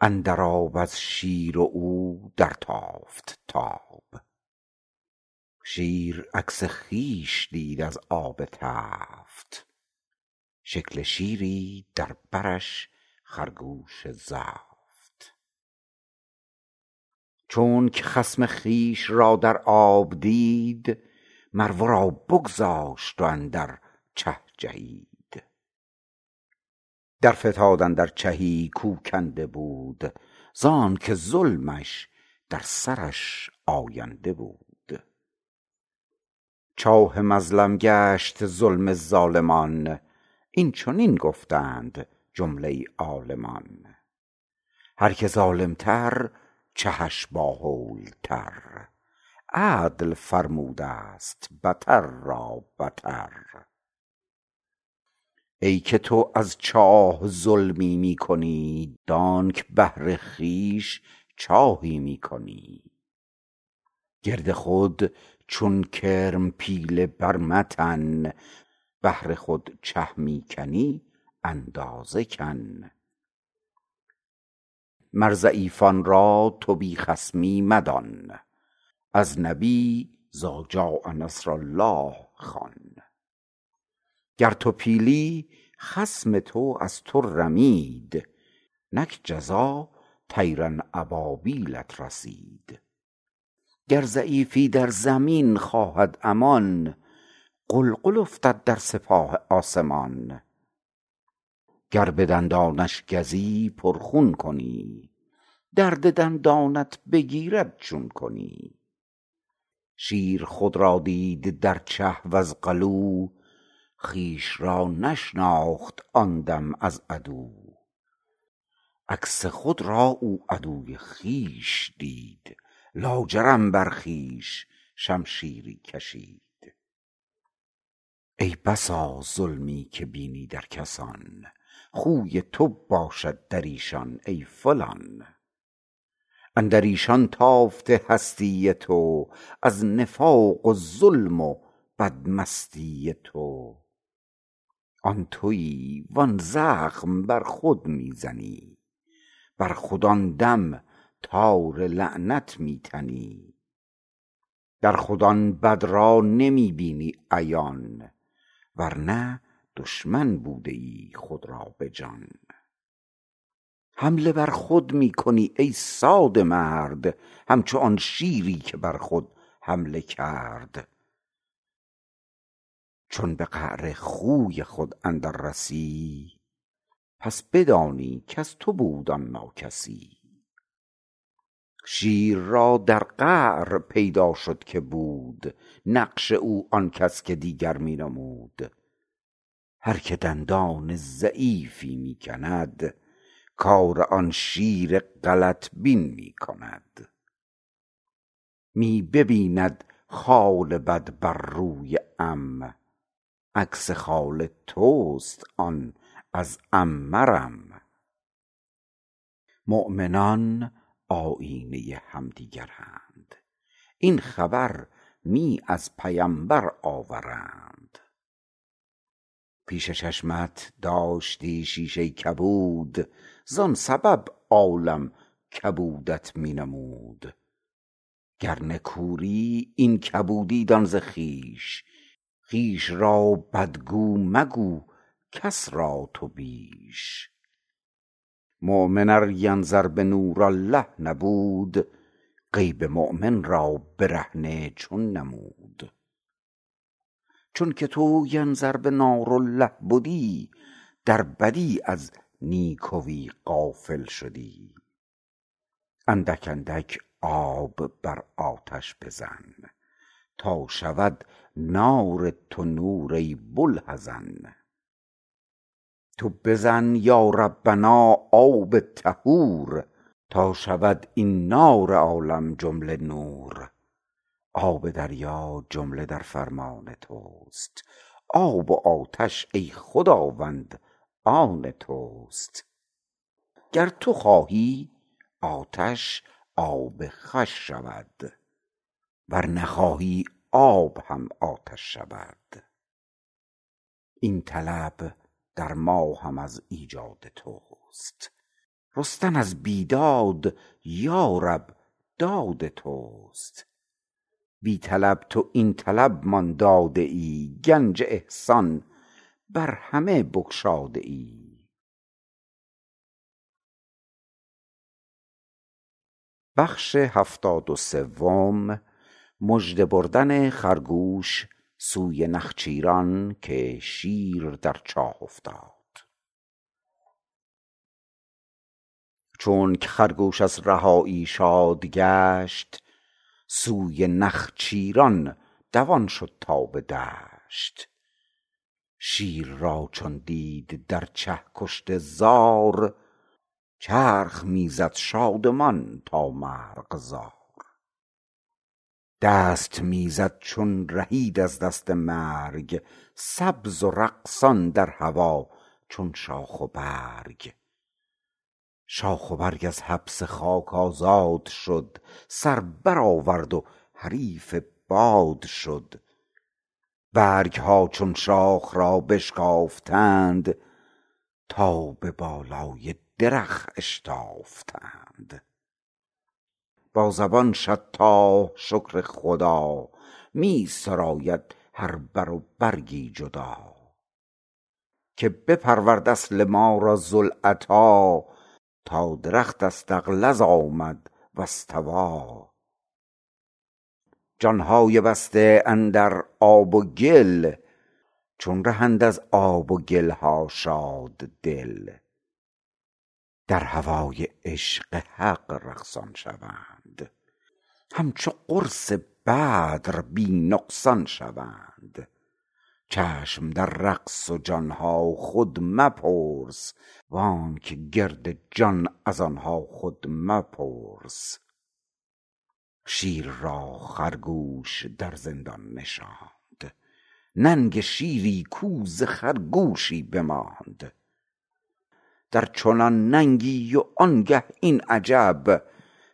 اندر آب از شیر او در تافت تاب. شیر عکس خویش دید از آب تفت. شکل شیری در برش خرگوش زفت. چونک خصم خویش را در آب دید مر ورا بگذاشت و اندر چه جهید. در فتاد اندر چهی کو کنده بود زانک ظلمش در سرش آینده بود. چاه مظلم گشت ظلم ظالمان این چنین گفتند جمله عالمان. هر که ظالم تر چهش با هول تر عدل فرمودست بتر را بتر. ای که تو از چاه ظلمی می کنی دانک بهر خویش چاهی می کنی گرد خود چون کرم پیله بر متن بهر خود چه می کنی اندازه کن. مر ضعیفان را تو بی خصمی مدان از نبی اذا جاء نصر الله خوان. گر تو پیلی خصم تو از تو رمید. نک جزا طیرا ابابیلت رسید. گر ضعیفی در زمین خواهد امان غلغل افتد در سپاه آسمان. گر به دندانش گزی پر خون کنی. درد دندانت بگیرد چون کنی. شیر خود را دید در چه وز قلو خویش را نشناخت آن دم از عدو. عکس خود را او عدوی خویش دید لاجرم بر خویش شمشیری کشید. ای بسا ظلمی که بینی در کسان خوی تو باشد در ایشان ای فلان. اندر ایشان تافته هستی تو از نفاق و ظلم و بدمستی تو. آن تویی وان زخم بر خود می زنی بر خود آن دم تار لعنت می تنی در خود آن بد را نمی بینی عیان ورنه دشمن بوده خود را به جان. حمله بر خود می کنی ای ساده مرد همچو آن شیری که بر خود حمله کرد. چون به قعر خوی خود اندر رسی. پس بدانی کز تو بود آن ناکسی. شیر را در قعر پیدا شد که بود نقش او آن کس که دیگر می نمود. هر که دندان ضعیفی می کند کار آن شیر غلط بین می کند. می ببیند خال بد بر روی عم عکس خال توست آن از عم مرم مؤمنان آیینه همدیگرند این خبر می از پیمبر آورند. پیش چشمت داشتی شیشه کبود زان سبب عالم کبودت می نمود. گر نکوری این کبودی دان ز خویش خویش را بدگو مگو کس را تو بیش. مؤمن ار ینظر به نور الله نبود غیب مؤمن را برهنه چون نمود. چونک تو ینظر به الله بدی در بدی از نیکوی غافل شدی. اندک اندک آب بر آتش بزن. تا شود نار تو نور ای بوالحزن. تو بزن یا ربنا آب طهور تا شود این نار عالم جمله نور. آب دریا جمله در فرمان توست. آب و آتش ای خداوند آن توست. گر تو خواهی آتش آب خوش شود. ور نخواهی آب هم آتش شود. این طلب در ما هم از ایجاد توست. رستن از بیداد یا رب داد توست. بی طلب تو این طلب مان داده ای گنج احسان بر همه بگشاده ای. مژده بردن خرگوش سوی نخچیران که شیر در چاه افتاد. چونک خرگوش از رهایی شاد گشت سوی نخچیران دوان شد تا به دشت. شیر را چون دید در چه کشته زار چرخ می زد شادمان تا مرغزار دست می زد چون رهید از دست مرگ سبز و رقصان در هوا چون شاخ و برگ. شاخ و برگ از حبس خاک آزاد شد سر برآورد و حریف باد شد. برگ ها چون شاخ را بشکافتند تا به بالای درخت اشتافتند با زبان شطاح شکر خدا می سراید هر بر و برگی جدا. که بپرورد اصل ما را ذوالعطا تا درخت استغلظ آمد و استوی جان های بسته اندر آب و گل چون رهند از آب و گل ها شاد دل. در هوای عشق حق رقصان شوند. همچو قرص بدر بی نقصان شوند. چشم در رقص و جان ها خود مپرس. وانک گرد جان از آن ها خود مپرس. شیر را خرگوش در زندان نشاند. ننگ شیری کو ز خرگوشی بماند. در چنان ننگی و آنگه این عجب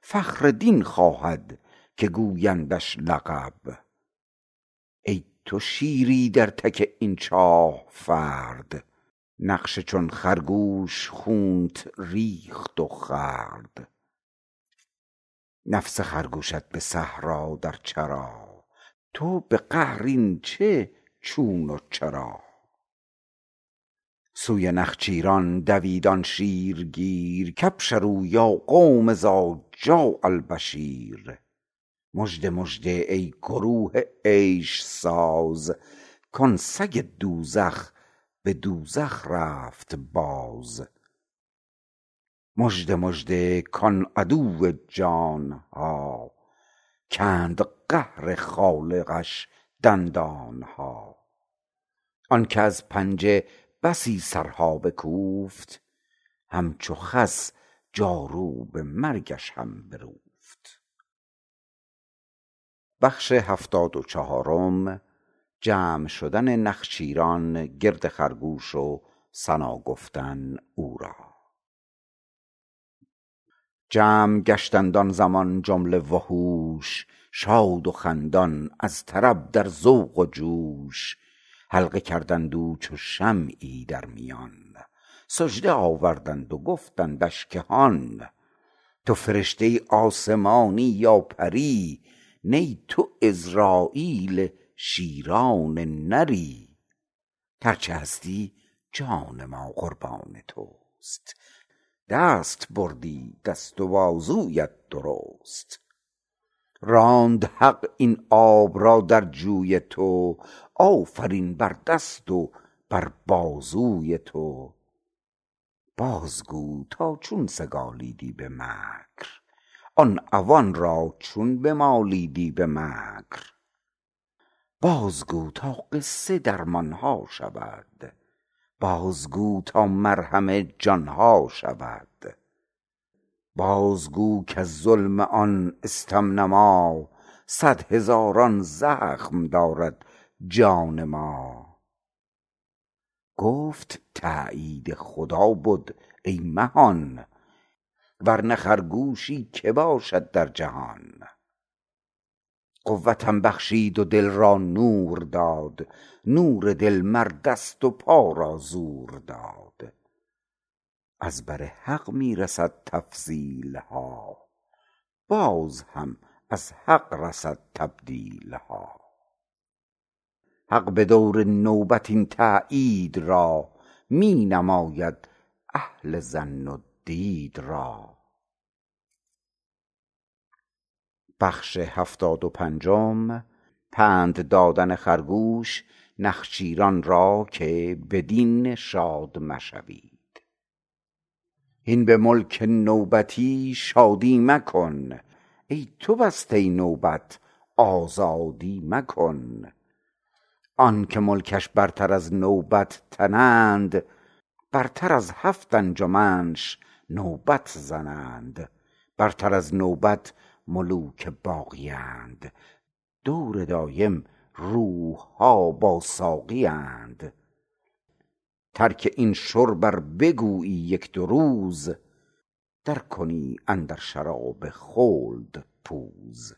فخر دین خواهد که گویندش لقب. ای تو شیری در تک این چاه فرد نقش چون خرگوش خونت ریخت و خورد. نفس خرگوشت به صحرا در چرا تو به قهر این چه چون و چرا؟ سوی نخچیران دوید آن شیرگیر کابشروا یا قوم اذا جاء البشیر. مژده مژده ای گروه عیش ساز کان سگ دوزخ به دوزخ رفت باز. مژده مژده کان عدو جان ها کند قهر خالقش دندان ها آنک از پنجه بسی سرها بکوفت همچو خس جارو به مرگش هم بروفت. جمع شدن نخچیران گرد خرگوش و ثنا گفتن او را. جمع گشتند آن زمان جمله وحوش شاد و خندان از طرب در ذوق و جوش. حلقه کردند چو شمعی در میان. سجده آوردند و گفتندش که هان تو فرشته آسمانی یا پری نی تو عزراییل شیران نری. هرچه هستی جان ما قربان توست. دست بردی دست و بازویت درست. راند حق این آب را در جوی تو آفرین بر دست و بر بازوی تو. باز گو تا چون سگالیدی به مکر آن عوان را چون بمالیدی به مکر. باز گو تا قصه درمان ها شود بازگو تا مرهم جانها شود. بازگو کز ظلم آن استمنما صد هزاران زخم دارد جان ما. گفت تأیید خدا بد ای مهان ورنه خرگوشی که باشد در جهان. قوتم بخشید و دل را نور داد نور دل مر دست و پا را زور داد. از بر حق می رسد تفضیل ها باز هم از حق رسد تبدیل ها حق به دور نوبت این تأیید را می نماید اهل ظن و دید را. پند دادن خرگوش نخچیران را که بدین شاد مشوید هین به ملک نوبتی شادی مکن. ای تو بسته نوبت آزادی مکن. آنک ملکش برتر از نوبت تنند برتر از هفت انجمنش نوبت زنند. برتر از نوبت ملوک باقی اند دور دایم روحها با ساقی اند ترک این شرب ار بگویی یک دو روز در کنی اندر شراب خلد پوز.